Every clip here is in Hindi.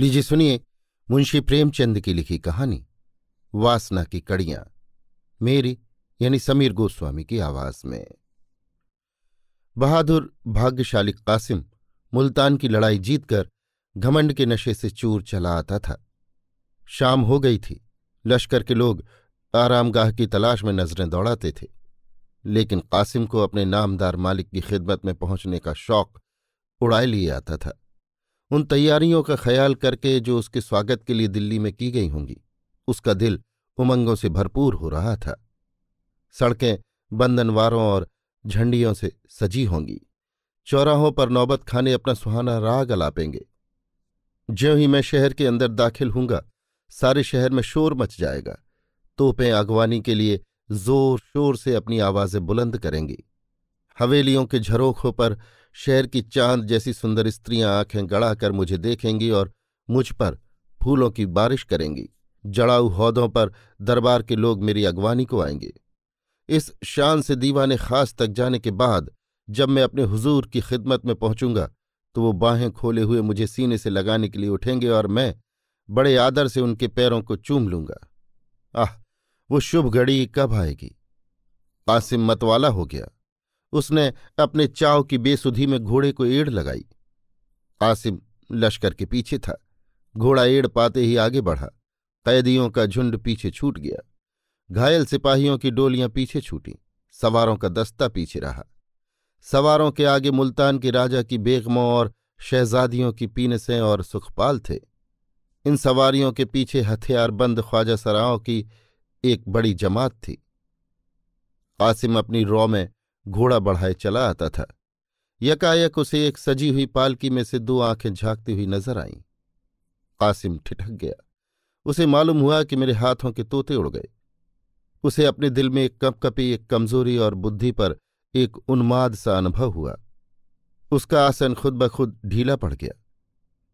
लीजिए सुनिए मुंशी प्रेमचंद की लिखी कहानी, वासना की कड़ियाँ, मेरी यानी समीर गोस्वामी की आवाज़ में। बहादुर भाग्यशाली कासिम मुल्तान की लड़ाई जीतकर घमंड के नशे से चूर चला आता था। शाम हो गई थी, लश्कर के लोग आरामगाह की तलाश में नज़रें दौड़ाते थे, लेकिन कासिम को अपने नामदार मालिक की खिदमत में पहुँचने का शौक उड़ाए लिए आता था। उन तैयारियों का ख्याल करके जो उसके स्वागत के लिए दिल्ली में की गई होंगी। उसका दिल उमंगों से भरपूर हो रहा था। सड़कें, बंधनवारों और झंडियों से सजी होंगी। चौराहों पर नौबत खाने अपना सुहाना राग अलापेंगे। ज्यों ही मैं शहर के अंदर दाखिल हूँगा सारे शहर में शोर मच जाएगा। तोपें अगवानी के लिए ज़ोर शोर से अपनी आवाज़ें बुलंद करेंगी। हवेलियों के झरोखों पर शहर की चाँद जैसी सुंदर स्त्रियाँ आँखें गड़ाकर मुझे देखेंगी और मुझ पर फूलों की बारिश करेंगी। जड़ाऊ हौदों पर दरबार के लोग मेरी अगवानी को आएँगे। इस शान से दीवाने खास तक जाने के बाद जब मैं अपने हुजूर की खिदमत में पहुंचूँगा तो वो बाहें खोले हुए मुझे सीने से लगाने के लिए उठेंगे और मैं बड़े आदर से उनके पैरों को चूम लूँगा। आह, वो शुभ घड़ी कब आएगी? कासिम मतवाला हो गया। उसने अपने चाव की बेसुधी में घोड़े को एड़ लगाई। कासिम लश्कर के पीछे था। घोड़ा एड़ पाते ही आगे बढ़ा। कैदियों का झुंड पीछे छूट गया। घायल सिपाहियों की डोलियाँ पीछे छूटी। सवारों का दस्ता पीछे रहा। सवारों के आगे मुल्तान के राजा की बेगमों और शहजादियों की पीनसें और सुखपाल थे। इन सवारियों के पीछे हथियार बंद ख्वाजा सराओं की एक बड़ी जमात थी। कासिम अपनी रौ में घोड़ा बढ़ाए चला आता था। यकायक उसे एक सजी हुई पालकी में से दो आँखें झांकती हुई नज़र आईं। कासिम ठिठक गया। उसे मालूम हुआ कि मेरे हाथों के तोते उड़ गए। उसे अपने दिल में एक कपकपी, एक कमज़ोरी और बुद्धि पर एक उन्माद सा अनुभव हुआ। उसका आसन खुद ब खुद ढीला पड़ गया।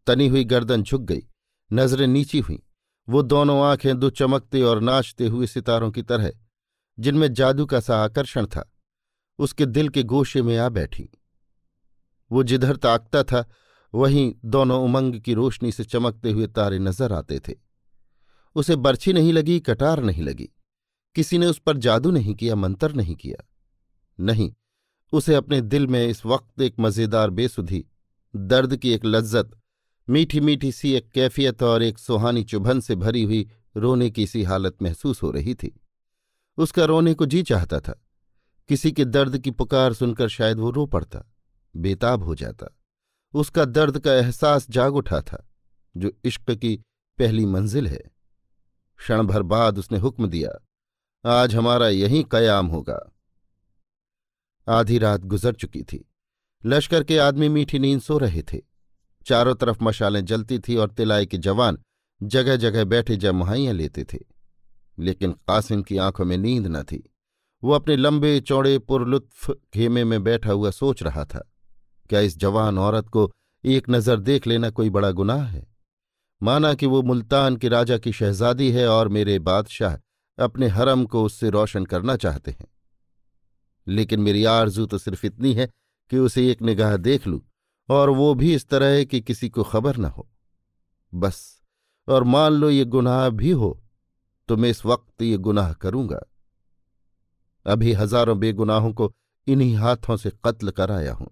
तनी हुई गर्दन झुक गई। नज़रें नीची हुईं। वो दोनों आँखें दो चमकते और नाचते हुए सितारों की तरह, जिनमें जादू का सा आकर्षण था। उसके दिल के गोशे में आ बैठी। वो जिधर ताकता था, वहीं दोनों उमंग की रोशनी से चमकते हुए तारे नज़र आते थे। उसे बर्छी नहीं लगी, कटार नहीं लगी। किसी ने उस पर जादू नहीं किया, मंत्र नहीं किया। नहीं, उसे अपने दिल में इस वक्त एक मज़ेदार बेसुधी, दर्द की एक लज्जत मीठी मीठी सी एक कैफियत और एक सुहानी चुभन से भरी हुई रोने की सी हालत महसूस हो रही थी। उसका रोने को जी चाहता था। किसी के दर्द की पुकार सुनकर शायद वो रो पड़ता, बेताब हो जाता। उसका दर्द का एहसास जाग उठा था, जो इश्क की पहली मंजिल है। क्षण भर बाद उसने हुक्म दिया, आज हमारा यही कयाम होगा। आधी रात गुजर चुकी थी। लश्कर के आदमी मीठी नींद सो रहे थे। चारों तरफ़ मशालें जलती थी और तिलाई के जवान जगह जगह बैठे जमहाइयाँ लेते थे। लेकिन कासिम की आँखों में नींद न थी। वो अपने लंबे चौड़े पुरलुत्फ खेमे में बैठा हुआ सोच रहा था, क्या इस जवान औरत को एक नज़र देख लेना कोई बड़ा गुनाह है? माना कि वो मुल्तान के राजा की शहजादी है और मेरे बादशाह अपने हरम को उससे रोशन करना चाहते हैं। लेकिन मेरी आरज़ू तो सिर्फ़ इतनी है कि उसे एक निगाह देख लूँ और वो भी इस तरह है कि किसी को खबर न हो। बस, और मान लो ये गुनाह भी हो तो मैं इस वक्त ये गुनाह करूँगा। अभी हज़ारों बेगुनाहों को इन्हीं हाथों से कत्ल कराया हूँ।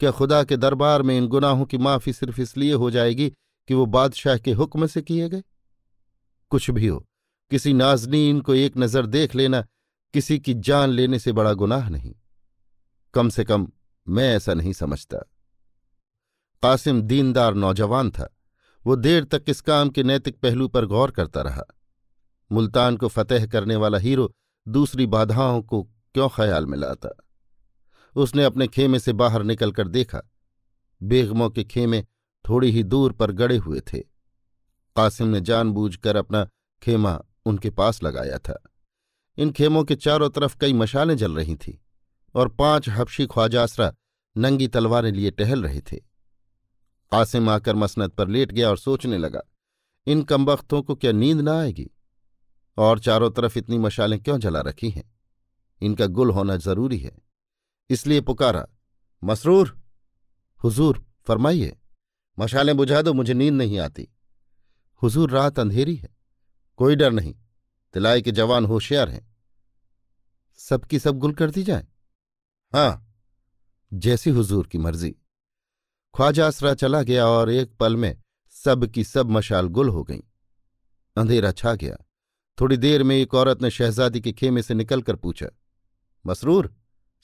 क्या खुदा के दरबार में इन गुनाहों की माफ़ी सिर्फ़ इसलिए हो जाएगी कि वो बादशाह के हुक्म से किए गए? कुछ भी हो, किसी नाजनीन को एक नज़र देख लेना किसी की जान लेने से बड़ा गुनाह नहीं। कम से कम मैं ऐसा नहीं समझता। कासिम दीनदार नौजवान था। वो देर तक इस काम के नैतिक पहलू पर गौर करता रहा। मुल्तान को फतेह करने वाला हीरो दूसरी बाधाओं को क्यों ख्याल में लाता? उसने अपने खेमे से बाहर निकलकर देखा। बेगमों के खेमे थोड़ी ही दूर पर गड़े हुए थे। कासिम ने जानबूझकर अपना खेमा उनके पास लगाया था। इन खेमों के चारों तरफ़ कई मशालें जल रही थीं और पाँच हबशी ख्वाजासरा नंगी तलवारें लिए टहल रहे थे। कासिम आकर मसनद पर लेट गया और सोचने लगा, इन कमबख्तों को क्या नींद ना आएगी? और चारों तरफ़ इतनी मशालें क्यों जला रखी हैं? इनका गुल होना ज़रूरी है। इसलिए पुकारा, मसरूर, हुजूर, फरमाइए। मशालें बुझा दो, मुझे नींद नहीं आती। हुजूर, रात अंधेरी है। कोई डर नहीं। तिलाए के जवान होशियार हैं। सबकी सब गुल कर दी जाए? हाँ जैसी हुजूर की मर्ज़ी। ख्वाजा आसरा चला गया और एक पल में सब की सब मशाल गुल हो गई। अंधेरा छा गया। थोड़ी देर में एक औरत ने शहजादी के खेमे से निकलकर पूछा, मसरूर,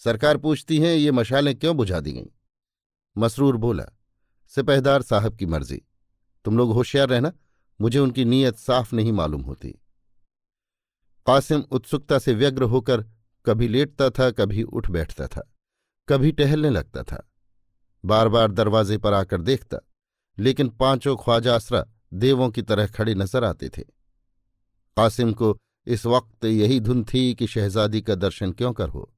सरकार पूछती है ये मशालें क्यों बुझा दी गईं? मसरूर बोला, सिपहदार साहब की मर्ज़ी। तुम लोग होशियार रहना, मुझे उनकी नीयत साफ़ नहीं मालूम होती। कासिम उत्सुकता से व्यग्र होकर कभी लेटता था, कभी उठ बैठता था, कभी टहलने लगता था। बार बार दरवाजे पर आकर देखता, लेकिन पाँचों ख्वाजा आसरा देवों की तरह खड़े नज़र आते थे। कासिम को इस वक्त यही धुन थी कि शहजादी का दर्शन क्यों कर हो।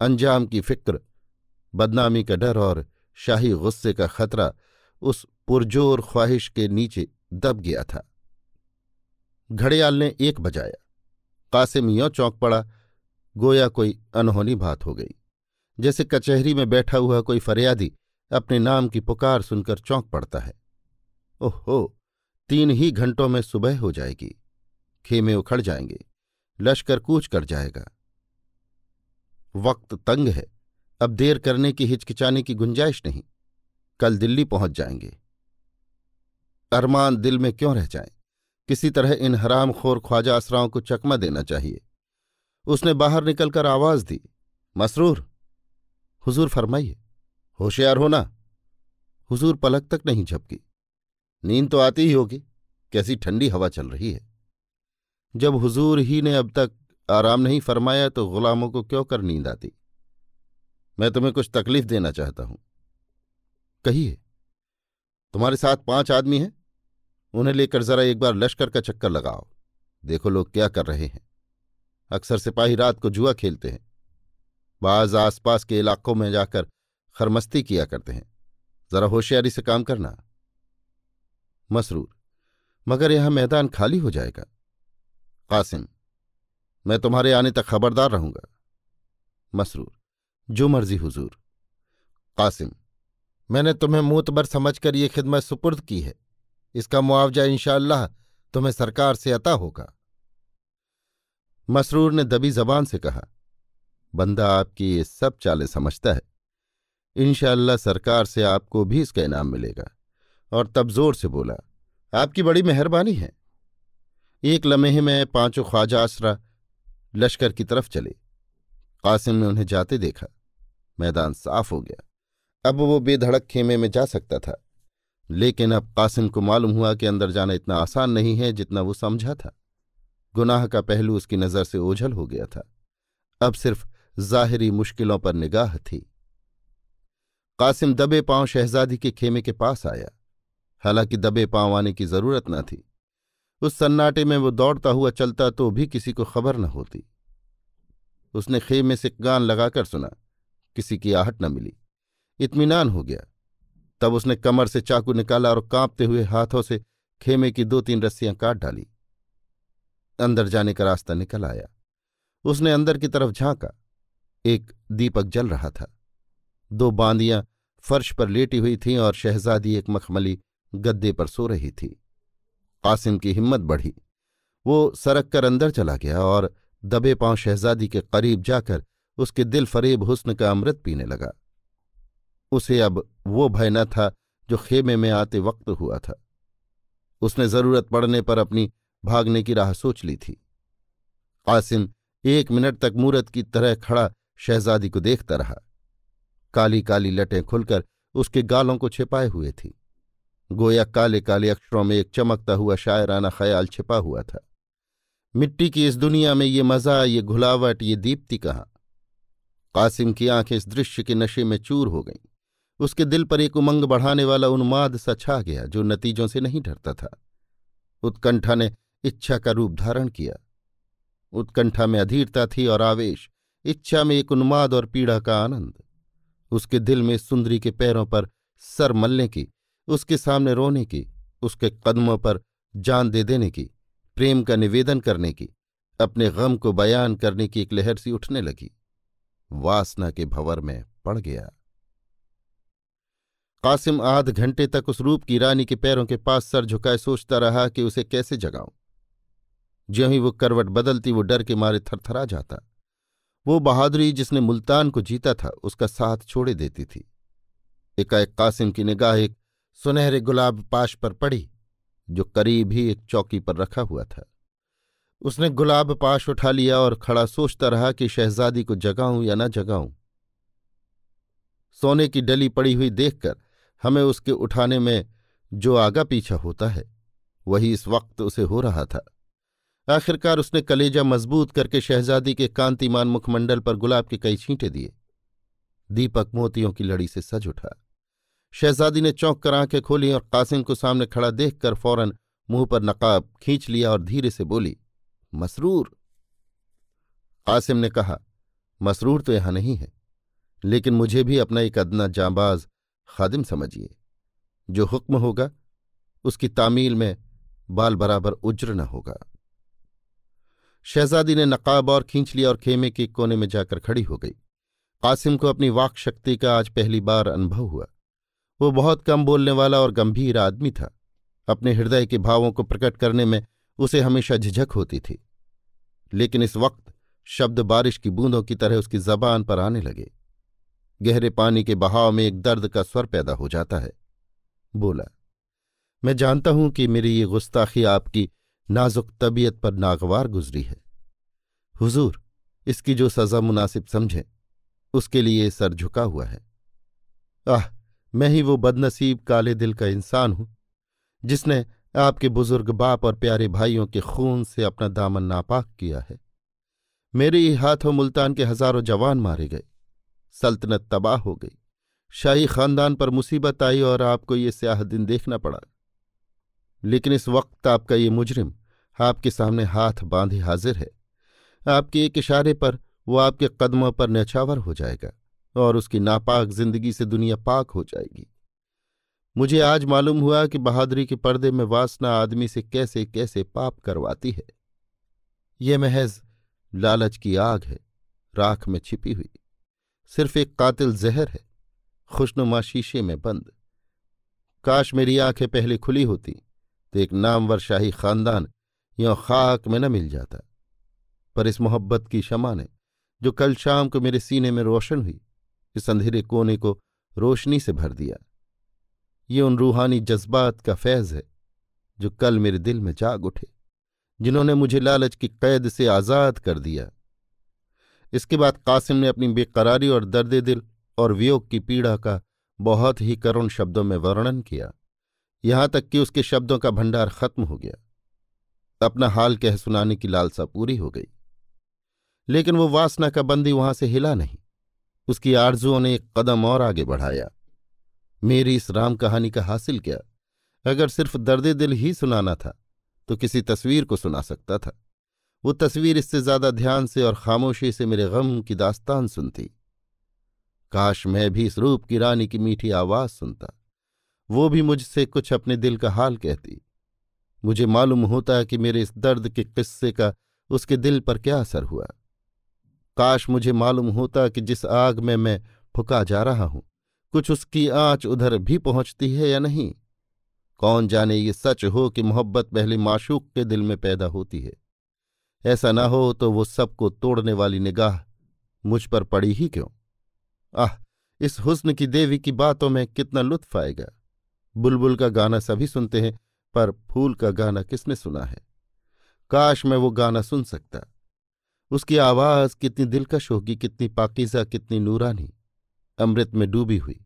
अंजाम की फ़िक्र, बदनामी का डर और शाही गुस्से का खतरा उस पुरजोर ख्वाहिश के नीचे दब गया था। घड़ियाल ने एक बजाया। कासिम यों चौंक पड़ा, गोया कोई अनहोनी बात हो गई। जैसे कचहरी में बैठा हुआ कोई फरियादी अपने नाम की पुकार सुनकर चौंक पड़ता है। ओहो, तीन ही घंटों में सुबह हो जाएगी। खेमे उखड़ जाएँगे। लश्कर कूच कर जाएगा। वक्त तंग है। अब देर करने की हिचकिचाने की गुंजाइश नहीं। कल दिल्ली पहुँच जाएँगे। अरमान दिल में क्यों रह जाए? किसी तरह इन हराम खोर ख्वाजा आसराओं को चकमा देना चाहिए। उसने बाहर निकलकर आवाज़ दी, मसरूर, हुजूर फरमाइए। होशियार होना हुजूर पलक तक नहीं झपकी। नींद तो आती ही होगी। कैसी ठंडी हवा चल रही है। जब हुजूर ही ने अब तक आराम नहीं फरमाया तो गुलामों को क्यों कर नींद आती? मैं तुम्हें कुछ तकलीफ़ देना चाहता हूँ। कहिए, तुम्हारे साथ पाँच आदमी हैं? उन्हें लेकर जरा एक बार लश्कर का चक्कर लगाओ। देखो लोग क्या कर रहे हैं। अक्सर सिपाही रात को जुआ खेलते हैं। बाज आसपास के इलाकों में जाकर खरमस्ती किया करते हैं। जरा होशियारी से काम करना। मसरूर, मगर यहाँ मैदान खाली हो जाएगा। कासिम, मैं तुम्हारे आने तक खबरदार रहूँगा। मसरूर, जो मर्ज़ी हुजूर। कासिम, मैंने तुम्हें मूतबर समझकर ये खिदमत सुपुर्द की है। इसका मुआवजा इंशाअल्लाह तुम्हें सरकार से अता होगा। मसरूर ने दबी जबान से कहा, बंदा आपकी ये सब चाले समझता है। इंशाअल्लाह सरकार से आपको भी इसका इनाम मिलेगा। और तब ज़ोर से बोला, आपकी बड़ी मेहरबानी है। एक लम्हे में पाँचों ख्वाजा आसरा लश्कर की तरफ़ चले। कासिम ने उन्हें जाते देखा। मैदान साफ़ हो गया। अब वो बेधड़क खेमे में जा सकता था। लेकिन अब कासिम को मालूम हुआ कि अंदर जाना इतना आसान नहीं है जितना वो समझा था। गुनाह का पहलू उसकी नज़र से ओझल हो गया था। अब सिर्फ़ जाहिरी मुश्किलों पर निगाह थी। कासिम दबे पाँव शहजादी के खेमे के पास आया। हालाँकि दबे पाँव आने की ज़रूरत न थी। उस सन्नाटे में वो दौड़ता हुआ चलता तो भी किसी को खबर न होती। उसने खेमे से गान लगाकर सुना, किसी की आहट न मिली। इत्मीनान हो गया। तब उसने कमर से चाकू निकाला और कांपते हुए हाथों से खेमे की दो तीन रस्सियाँ काट डाली। अंदर जाने का रास्ता निकल आया। उसने अंदर की तरफ़ झांका। एक दीपक जल रहा था। दो बांदियाँ फर्श पर लेटी हुई थीं और शहजादी एक मखमली गद्दे पर सो रही थी। कासिम की हिम्मत बढ़ी। वो सरक कर अंदर चला गया और दबे पाँव शहजादी के करीब जाकर उसके दिल फरेब हुस्न का अमृत पीने लगा। उसे अब वो भय न था जो खेमे में आते वक्त हुआ था। उसने ज़रूरत पड़ने पर अपनी भागने की राह सोच ली थी। कासिम एक मिनट तक मूरत की तरह खड़ा शहजादी को देखता रहा। काली काली लटें खुलकर उसके गालों को छिपाए हुए थी। गोया काले काले अक्षरों में एक चमकता हुआ शायराना ख्याल छिपा हुआ था। मिट्टी की इस दुनिया में ये मज़ा, ये घुलावट, ये दीप्ति कहाँ? कासिम की आँखें इस दृश्य के नशे में चूर हो गईं। उसके दिल पर एक उमंग बढ़ाने वाला उन्माद सा छा गया जो नतीजों से नहीं डरता था। उत्कंठा ने इच्छा का रूप धारण किया। उत्कंठा में अधीरता थी और आवेश, इच्छा में एक उन्माद और पीड़ा का आनंद। उसके दिल में सुंदरी के पैरों पर सर मलने की उसके सामने रोने की, उसके कदमों पर जान दे देने की, प्रेम का निवेदन करने की, अपने गम को बयान करने की एक लहर सी उठने लगी। वासना के भंवर में पड़ गया। कासिम आध घंटे तक उस रूप की रानी के पैरों के पास सर झुकाए सोचता रहा कि उसे कैसे जगाऊं। ज्यों ही वो करवट बदलती, वो डर के मारे थरथरा जाता। वो बहादुरी जिसने मुल्तान को जीता था, उसका साथ छोड़े देती थी। एकाएक कासिम की निगाह एक सुनहरे गुलाब पाश पर पड़ी, जो करीब ही एक चौकी पर रखा हुआ था। उसने गुलाब पाश उठा लिया और खड़ा सोचता रहा कि शहजादी को जगाऊं या न जगाऊं। सोने की डली पड़ी हुई देखकर हमें उसके उठाने में जो आगा पीछा होता है, वही इस वक्त उसे हो रहा था। आखिरकार उसने कलेजा मज़बूत करके शहजादी के कांतिमान मुखमंडल पर गुलाब के कई छींटे दिए। दीपक मोतियों की लड़ी से सज उठा। शहजादी ने चौंक कर आँखें खोली और कासिम को सामने खड़ा देखकर फ़ौरन मुँह पर नकाब खींच लिया और धीरे से बोली, मसरूर। कासिम ने कहा, मसरूर तो यहाँ नहीं है, लेकिन मुझे भी अपना एक अदना जांबाज खादिम समझिए। जो हुक्म होगा, उसकी तामील में बाल बराबर उज्र न होगा। शहजादी ने नकाब और खींच लिया और खेमे के कोने में जाकर खड़ी हो गई। कासिम को अपनी वाक शक्ति का आज पहली बार अनुभव हुआ। वो बहुत कम बोलने वाला और गंभीर आदमी था। अपने हृदय के भावों को प्रकट करने में उसे हमेशा झिझक होती थी। लेकिन इस वक्त शब्द बारिश की बूंदों की तरह उसकी जबान पर आने लगे। गहरे पानी के बहाव में एक दर्द का स्वर पैदा हो जाता है। बोला, मैं जानता हूँ कि मेरी ये गुस्ताखी आपकी नाजुक तबीयत पर नागवार गुजरी है। हुजूर, इसकी जो सजा मुनासिब समझे, उसके लिए सर झुका हुआ है। आह मैं ही वो बदनसीब काले दिल का इंसान हूँ, जिसने आपके बुज़ुर्ग बाप और प्यारे भाइयों के खून से अपना दामन नापाक किया है। मेरे ही हाथों मुल्तान के हज़ारों जवान मारे गए, सल्तनत तबाह हो गई, शाही खानदान पर मुसीबत आई और आपको ये स्याह दिन देखना पड़ा। लेकिन इस वक्त आपका ये मुजरिम आपके सामने हाथ बांधे हाजिर है। आपके एक इशारे पर वो आपके कदमों पर नछावर हो जाएगा। और उसकी नापाक ज़िंदगी से दुनिया पाक हो जाएगी। मुझे आज मालूम हुआ कि बहादुरी के पर्दे में वासना आदमी से कैसे कैसे पाप करवाती है। यह महज लालच की आग है, राख में छिपी हुई। सिर्फ़ एक कातिल जहर है, खुशनुमा शीशे में बंद। काश मेरी आँखें पहले खुली होती तो एक नामवर शाही खानदान यों खाक में न मिल जाता। पर इस मोहब्बत की शमा ने, जो कल शाम को मेरे सीने में रोशन हुई इस अंधेरे कोने को रोशनी से भर दिया। ये उन रूहानी जज्बात का फैज़ है, जो कल मेरे दिल में जाग उठे, जिन्होंने मुझे लालच की कैद से आज़ाद कर दिया। इसके बाद कासिम ने अपनी बेकरारी और दर्द दिल और वियोग की पीड़ा का बहुत ही करुण शब्दों में वर्णन किया। यहाँ तक कि उसके शब्दों का भंडार खत्म हो गया। अपना हाल कह सुनाने की लालसा पूरी हो गई। लेकिन वो वासना का बंदी वहाँ से हिला नहीं। उसकी आरजुओं ने एक कदम और आगे बढ़ाया। मेरी इस राम कहानी का हासिल क्या? अगर सिर्फ़ दर्द दिल ही सुनाना था तो किसी तस्वीर को सुना सकता था। वो तस्वीर इससे ज़्यादा ध्यान से और खामोशी से मेरे गम की दास्तान सुनती। काश मैं भी इस रूप की रानी की मीठी आवाज़ सुनता। वो भी मुझसे कुछ अपने दिल का हाल कहती। मुझे मालूम होता कि मेरे इस दर्द के किस्से का उसके दिल पर क्या असर हुआ। काश मुझे मालूम होता कि जिस आग में मैं फुका जा रहा हूँ, कुछ उसकी आँच उधर भी पहुँचती है या नहीं? कौन जाने ये सच हो कि मोहब्बत पहले माशूक के दिल में पैदा होती है? ऐसा ना हो तो वो सबको तोड़ने वाली निगाह मुझ पर पड़ी ही क्यों? आह, इस हुस्न की देवी की बातों में कितना लुत्फ आएगा। बुलबुल का गाना सभी सुनते हैं, पर फूल का गाना किसने सुना है? काश मैं वो गाना सुन सकता। उसकी आवाज़ कितनी दिलकश होगी, कितनी पाकिजा, कितनी नूरानी। अमृत में डूबी हुई।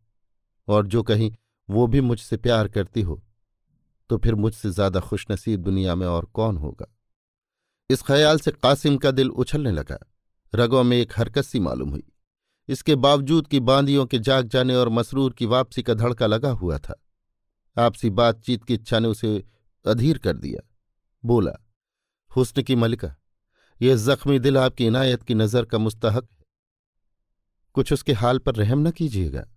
और जो कहीं, वो भी मुझसे प्यार करती हो तो फिर मुझसे ज़्यादा खुशनसीब दुनिया में और कौन होगा? इस ख्याल से कासिम का दिल उछलने लगा। रगों में एक हरकत सी मालूम हुई। इसके बावजूद कि बांदियों के जाग जाने और मसरूर की वापसी का धड़का लगा हुआ था, आपसी बातचीत की इच्छा ने उसे अधीर कर दिया। बोला, हुस्न की मलिका यह जख्मी दिल आपकी इनायत की नज़र का मुस्तहक है। कुछ उसके हाल पर रहम न कीजिएगा।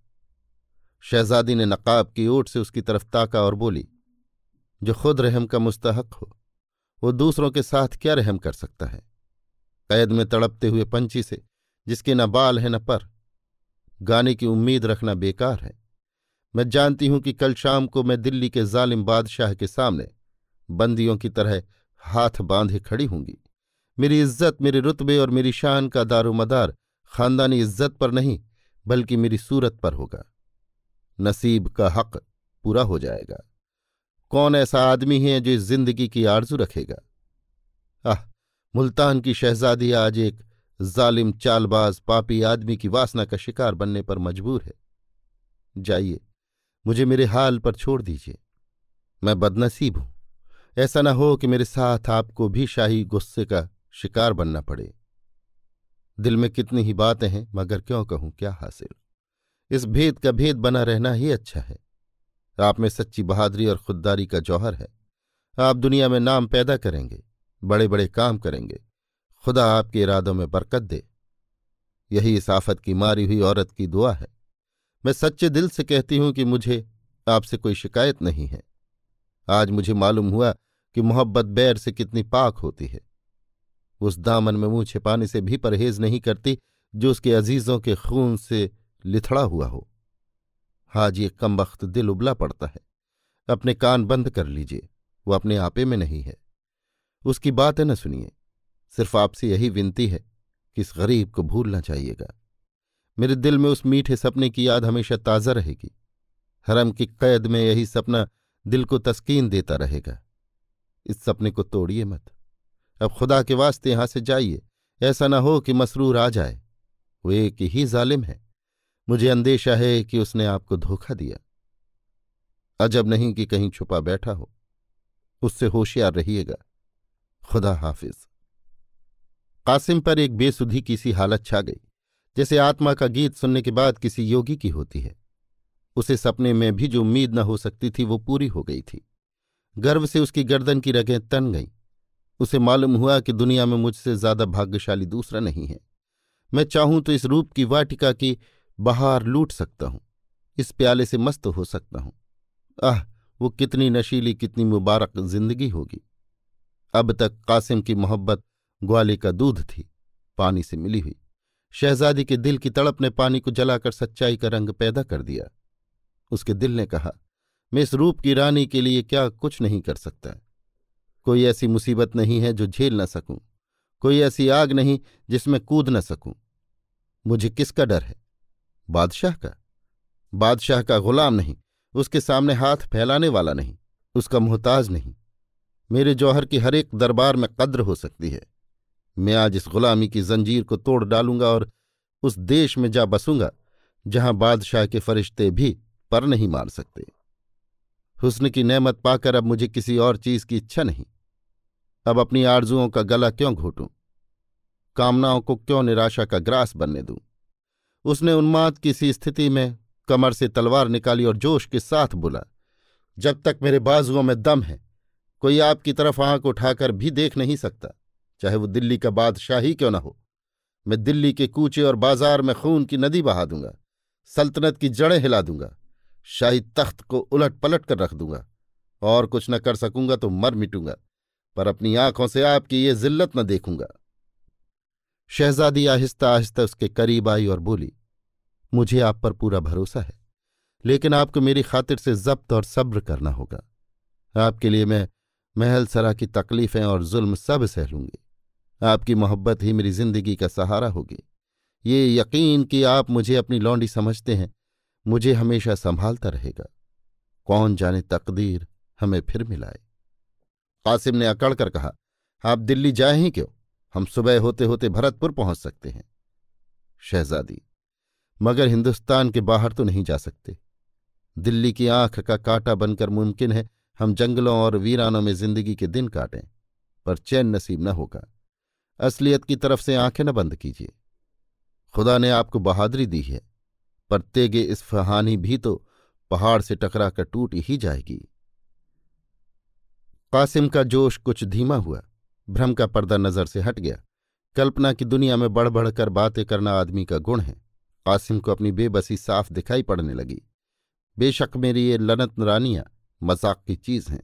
शहजादी ने नकाब की ओट से उसकी तरफ़ ताका और बोली, जो खुद रहम का मुस्तहक हो, वो दूसरों के साथ क्या रहम कर सकता है? कैद में तड़पते हुए पंछी से, जिसके न बाल है न पर। गाने की उम्मीद रखना बेकार है। मैं जानती हूँ कि कल शाम को मैं दिल्ली के जालिम बादशाह के सामने बंदियों की तरह हाथ बांधे खड़ी होंगी। मेरी इज़्ज़त मेरे रुतबे और मेरी शान का दारोमदार खानदानी इज़्ज़त पर नहीं, बल्कि मेरी सूरत पर होगा। नसीब का हक पूरा हो जाएगा। कौन ऐसा आदमी है जो इस ज़िंदगी की आरज़ू रखेगा? आह, मुल्तान की शहजादी आज एक जालिम चालबाज, पापी आदमी की वासना का शिकार बनने पर मजबूर है। जाइए, मुझे मेरे हाल पर छोड़ दीजिए। मैं बदनसीब हूँ। ऐसा न हो कि मेरे साथ आपको भी शाही गुस्से का शिकार बनना पड़े। दिल में कितनी ही बातें हैं, मगर क्यों कहूँ, क्या हासिल? इस भेद का भेद बना रहना ही अच्छा है। आप में सच्ची बहादुरी और खुददारी का जौहर है। आप दुनिया में नाम पैदा करेंगे बड़े बड़े काम करेंगे। खुदा आपके इरादों में बरकत दे। यही इस आफत की मारी हुई औरत की दुआ है। मैं सच्चे दिल से कहती हूँ कि मुझे आपसे कोई शिकायत नहीं है। आज मुझे मालूम हुआ कि मोहब्बत बैर से कितनी पाक होती है। उस दामन में मुँह छिपाने से भी परहेज नहीं करती जो उसके अजीजों के खून से लिथड़ा हुआ हो। हाज ये कम वक्त दिल उबला पड़ता है। अपने कान बंद कर लीजिए, वो अपने आपे में नहीं है। उसकी बात न सुनिए, सिर्फ़ आपसे यही विनती है कि इस गरीब को भूलना चाहिएगा मेरे दिल में उस मीठे सपने की याद हमेशा ताज़ा रहेगी। हरम की कैद में यही सपना दिल को तस्कीन देता रहेगा। इस सपने को तोड़िए मत। अब खुदा के वास्ते यहाँ से जाइए, ऐसा ना हो कि मसरूर आ जाए। वो एक ही जालिम है। मुझे अंदेशा है कि उसने आपको धोखा दिया। अजब नहीं कि कहीं छुपा बैठा हो। उससे होशियार रहिएगा। खुदा हाफिज। कासिम पर एक बेसुधी की सी हालत छा गई, जैसे आत्मा का गीत सुनने के बाद किसी योगी की होती है। उसे सपने में भी जो उम्मीद न हो सकती थी, वो पूरी हो गई थी। गर्व से उसकी गर्दन की रगें तन गईं। उसे मालूम हुआ कि दुनिया में मुझसे ज़्यादा भाग्यशाली दूसरा नहीं है। मैं चाहूँ तो इस रूप की वाटिका की बहार लूट सकता हूँ, इस प्याले से मस्त हो सकता हूँ। आह, वो कितनी नशीली, कितनी मुबारक ज़िंदगी होगी। अब तक कासिम की मोहब्बत ग्वाले का दूध थी, पानी से मिली हुई। शहजादी के दिल की तड़प ने पानी को जलाकर सच्चाई का रंग पैदा कर दिया। उसके दिल ने कहा, मैं इस रूप की रानी के लिए क्या कुछ नहीं कर सकता। कोई ऐसी मुसीबत नहीं है जो झेल न सकूँ, कोई ऐसी आग नहीं जिसमें कूद न सकूँ। मुझे किसका डर है? बादशाह का? बादशाह का गुलाम नहीं, उसके सामने हाथ फैलाने वाला नहीं, उसका मोहताज नहीं। मेरे जौहर की हर एक दरबार में कद्र हो सकती है। मैं आज इस गुलामी की जंजीर को तोड़ डालूँगा और उस देश में जा बसूँगा, जहाँ बादशाह के फरिश्ते भी पर नहीं मार सकते। हुस्न की नेमत पाकर अब मुझे किसी और चीज़ की इच्छा नहीं। अब अपनी आरजुओं का गला क्यों घोटूं? कामनाओं को क्यों निराशा का ग्रास बनने दूँ? उसने उन्माद की सी स्थिति में कमर से तलवार निकाली और जोश के साथ बोला, जब तक मेरे बाजुओं में दम है, कोई आपकी तरफ़ आँख उठाकर भी देख नहीं सकता, चाहे वो दिल्ली का बादशाह ही क्यों न हो। मैं दिल्ली के कूचे और बाज़ार में खून की नदी बहा दूँगा, सल्तनत की जड़ें हिला दूँगा, शाही तख्त को उलट पलट कर रख दूँगा, और कुछ न कर सकूँगा तो मर मिटूँगा। पर अपनी आँखों से आपकी ये जिल्लत न देखूँगा। शहजादी आहिस्ता आहिस्ता उसके करीब आई और बोली, मुझे आप पर पूरा भरोसा है, लेकिन आपको मेरी खातिर से जब्त और सब्र करना होगा। आपके लिए मैं महल सरा की तकलीफें और जुल्म सब सह लूँगी आपकी मोहब्बत ही मेरी ज़िंदगी का सहारा होगी। ये यकीन कि आप मुझे अपनी लौंडी समझते हैं, मुझे हमेशा संभालता रहेगा। कौन जाने तकदीर हमें फिर मिलाए। कासिम ने अकड़ कर कहा, आप दिल्ली जाए ही क्यों? हम सुबह होते होते भरतपुर पहुँच सकते हैं। शहजादी, मगर हिंदुस्तान के बाहर तो नहीं जा सकते। दिल्ली की आँख का कांटा बनकर मुमकिन है हम जंगलों और वीरानों में ज़िंदगी के दिन काटें, पर चैन नसीब न होगा। असलियत की तरफ़ से आँखें न बंद कीजिए। खुदा ने आपको बहादुरी दी है, पर तेगे इस फहानी भी तो पहाड़ से टकरा कर टूट ही जाएगी। कासिम का जोश कुछ धीमा हुआ, भ्रम का पर्दा नज़र से हट गया। कल्पना की दुनिया में बढ़ बढ़कर बातें करना आदमी का गुण है, कासिम को अपनी बेबसी साफ़ दिखाई पड़ने लगी। बेशक मेरी ये लनत रानियाँ मज़ाक की चीज़ हैं।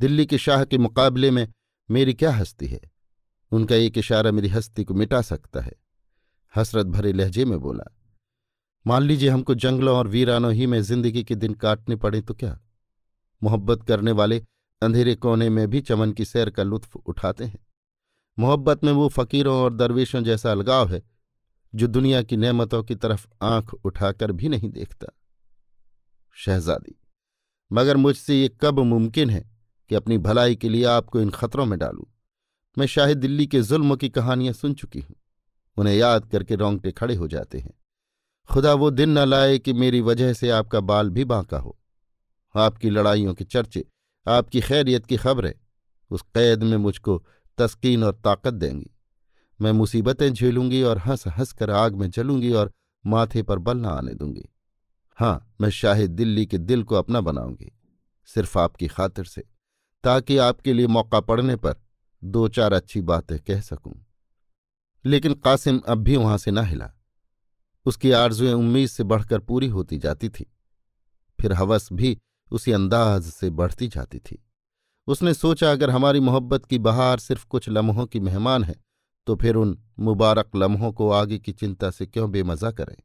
दिल्ली के शाह के मुकाबले में मेरी क्या हस्ती है? उनका एक इशारा मेरी हस्ती को मिटा सकता है, हसरत भरे लहजे में बोला। मान लीजिए हमको जंगलों और वीरानों ही में ज़िंदगी के दिन काटने पड़े तो क्या? मोहब्बत करने वाले अंधेरे कोने में भी चमन की सैर का लुत्फ उठाते हैं। मोहब्बत में वो फकीरों और दरवेशों जैसा अलगाव है, जो दुनिया की नेमतों की तरफ़ आँख उठाकर भी नहीं देखता। शहजादी, मगर मुझसे ये कब मुमकिन है कि अपनी भलाई के लिए आपको इन खतरों में डालूं? मैं शाही दिल्ली के जुल्म की कहानियाँ सुन चुकी हूँ, उन्हें याद करके रोंगटे खड़े हो जाते हैं। खुदा वो दिन न लाए कि मेरी वजह से आपका बाल भी बांका हो। आपकी लड़ाइयों के चर्चे आपकी खैरियत की खबरें। उस कैद में मुझको तस्कीन और ताकत देंगी। मैं मुसीबतें झेलूँगी और हंस हंस कर आग में जलूँगी और माथे पर बल न आने दूँगी। हाँ मैं शाही दिल्ली के दिल को अपना बनाऊँगी, सिर्फ़ आपकी खातिर से, ताकि आपके लिए मौका पड़ने पर दो चार अच्छी बातें कह सकूँ। लेकिन कासिम अब भी वहाँ से न हिला। उसकी आरजुएँ उम्मीद से बढ़कर पूरी होती जाती थी। फिर हवस भी उसी अंदाज से बढ़ती जाती थी। उसने सोचा, अगर हमारी मोहब्बत की बहार सिर्फ़ कुछ लम्हों की मेहमान है तो फिर उन मुबारक लम्हों को आगे की चिंता से क्यों बेमजा करें?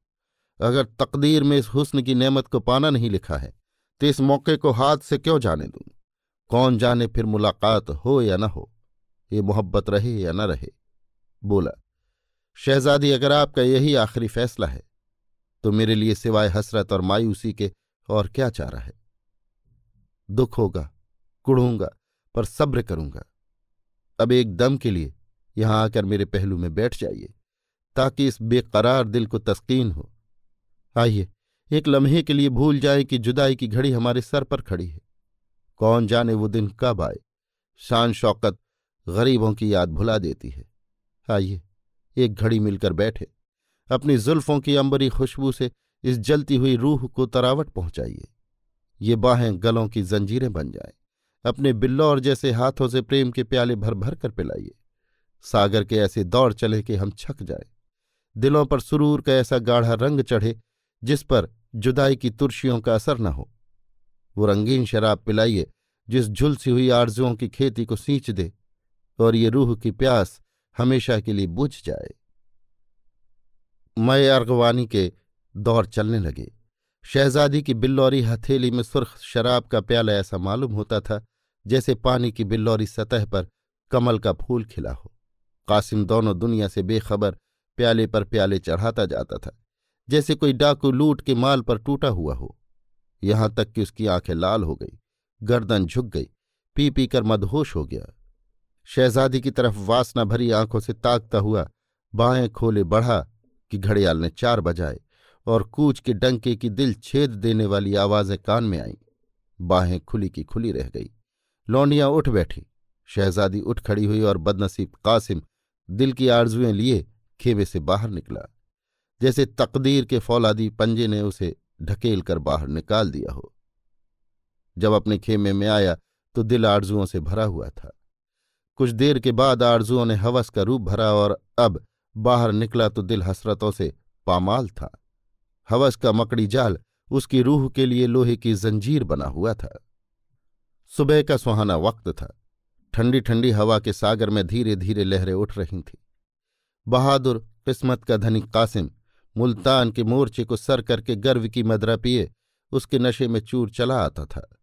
अगर तकदीर में इस हुस्न की नेमत को पाना नहीं लिखा है तो इस मौके को हाथ से क्यों जाने दूँ? कौन जाने फिर मुलाकात हो या न हो? ये मोहब्बत रहे या न रहे? बोला, शहजादी, अगर आपका यही आखिरी फैसला है तो मेरे लिए सिवाय हसरत और मायूसी के और क्या चारा है? दुख होगा कुड़ूँगा पर सब्र करूँगा। अब एक दम के लिए यहाँ आकर मेरे पहलू में बैठ जाइए, ताकि इस बेकरार दिल को तस्कीन हो। आइए, एक लम्हे के लिए भूल जाए कि जुदाई की घड़ी हमारे सर पर खड़ी है। कौन जाने वो दिन कब आए, शान शौकत गरीबों की याद भुला देती है। आइए, एक घड़ी मिलकर बैठे, अपनी जुल्फों की अंबरी खुशबू से इस जलती हुई रूह को तरावट पहुंचाइए। ये बाहें गलों की जंजीरें बन जाएँ। अपने बिल्लौर जैसे हाथों से प्रेम के प्याले भर भर कर पिलाइए। सागर के ऐसे दौड़ चले कि हम छक जाए। दिलों पर सुरूर का ऐसा गाढ़ा रंग चढ़े, जिस पर जुदाई की तुर्शियों का असर न हो। वो रंगीन शराब पिलाइए, जिस झुलसी हुई आरजुओं की खेती को सींच दे, और ये रूह की प्यास हमेशा के लिए बुझ जाए। मय अर्गवानी के दौर चलने लगे। शहजादी की बिल्लौरी हथेली में सुर्ख शराब का प्याला ऐसा मालूम होता था, जैसे पानी की बिल्लौरी सतह पर कमल का फूल खिला हो। कासिम दोनों दुनिया से बेखबर प्याले पर प्याले चढ़ाता जाता था, जैसे कोई डाकू लूट के माल पर टूटा हुआ हो। यहाँ तक कि उसकी आँखें लाल हो गई, गर्दन झुक गई पी पी कर मदहोश हो गया। शहजादी की तरफ़ वासना भरी आँखों से ताकता हुआ बाएँ खोले बढ़ा कि घड़ियाल ने चार बजाए। और कूच के डंके की दिल छेद देने वाली आवाज़ें कान में आईं। बाहें खुली की खुली रह गई। लौंडियाँ उठ बैठी। शहजादी उठ खड़ी हुई और बदनसीब कासिम दिल की आरजुएँ लिए खेमे से बाहर निकला। जैसे तकदीर के फौलादी पंजे ने उसे ढकेल कर बाहर निकाल दिया हो। जब अपने खेमे में आया तो दिल आरजुओं से भरा हुआ था। कुछ देर के बाद आरजुओं ने हवस का रूप भरा और अब बाहर निकला तो दिल हसरतों से पामाल था। हवस का मकड़ी जाल उसकी रूह के लिए लोहे की जंजीर बना हुआ था। सुबह का सुहाना वक्त था। ठंडी ठंडी हवा के सागर में धीरे धीरे लहरें उठ रही थीं। बहादुर, किस्मत का धनी कासिम, मुल्तान के मोर्चे को सर करके गर्व की मदरा पिए, उसके नशे में चूर चला आता था।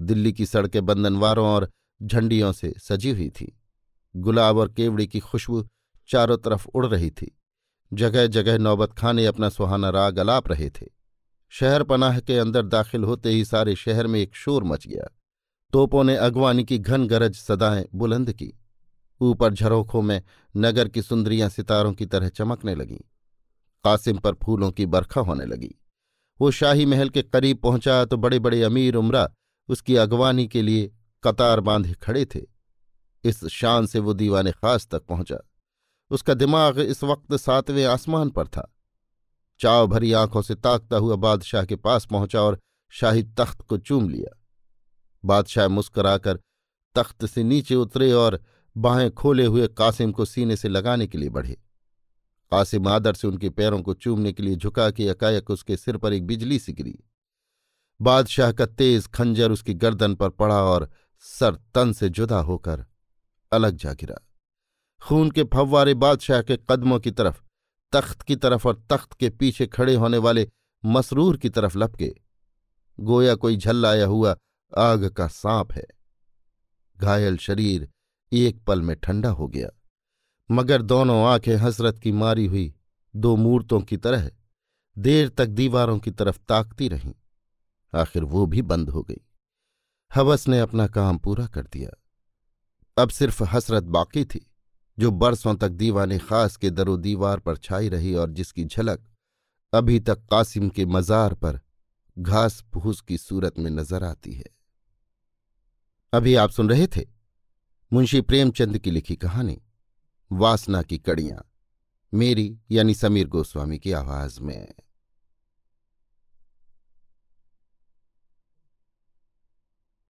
दिल्ली की सड़कें बंधनवारों और झंडियों से सजी हुई थी। गुलाब और केवड़ी की खुशबू चारों तरफ़ उड़ रही थी। जगह जगह नौबत खाने अपना सुहाना राग अलाप रहे थे। शहर पनाह के अंदर दाखिल होते ही सारे शहर में एक शोर मच गया। तोपों ने अगवानी की घन गरज सदाएँ बुलंद की। ऊपर झरोखों में नगर की सुंदरियाँ सितारों की तरह चमकने लगीं। कासिम पर फूलों की बरखा होने लगी। वो शाही महल के करीब पहुँचा तो बड़े बड़े अमीर उमरा उसकी अगवानी के लिए कतार बांधे खड़े थे। इस शान से वो दीवाने खास तक पहुँचा। उसका दिमाग इस वक्त सातवें आसमान पर था। चाव भरी आँखों से ताकता हुआ बादशाह के पास पहुँचा और शाही तख्त को चूम लिया। बादशाह मुस्कुराकर तख्त से नीचे उतरे और बाहें खोले हुए कासिम को सीने से लगाने के लिए बढ़े। कासिम आदर से उनके पैरों को चूमने के लिए झुका के अकायक उसके सिर पर एक बिजली सी गिरी। बादशाह का तेज खंजर उसकी गर्दन पर पड़ा और सर तन से जुदा होकर अलग जा गिरा। खून के फव्वारे बादशाह के कदमों की तरफ़, तख्त की तरफ़ और तख्त के पीछे खड़े होने वाले मसरूर की तरफ़ लपके। गोया कोई झल्लाया हुआ आग का सांप है। घायल शरीर एक पल में ठंडा हो गया। मगर दोनों आँखें हसरत की मारी हुई दो मूर्तों की तरह देर तक दीवारों की तरफ़ ताकती रहीं। आखिर वो भी बंद हो गई। हवस ने अपना काम पूरा कर दिया। अब सिर्फ़ हसरत बाकी थी। जो बरसों तक दीवाने खास के दरो दीवार पर छाई रही और जिसकी झलक अभी तक कासिम के मजार पर घास फूस की सूरत में नज़र आती है। अभी आप सुन रहे थे मुंशी प्रेमचंद की लिखी कहानी, वासना की कड़ियाँ, मेरी यानी समीर गोस्वामी की आवाज़ में।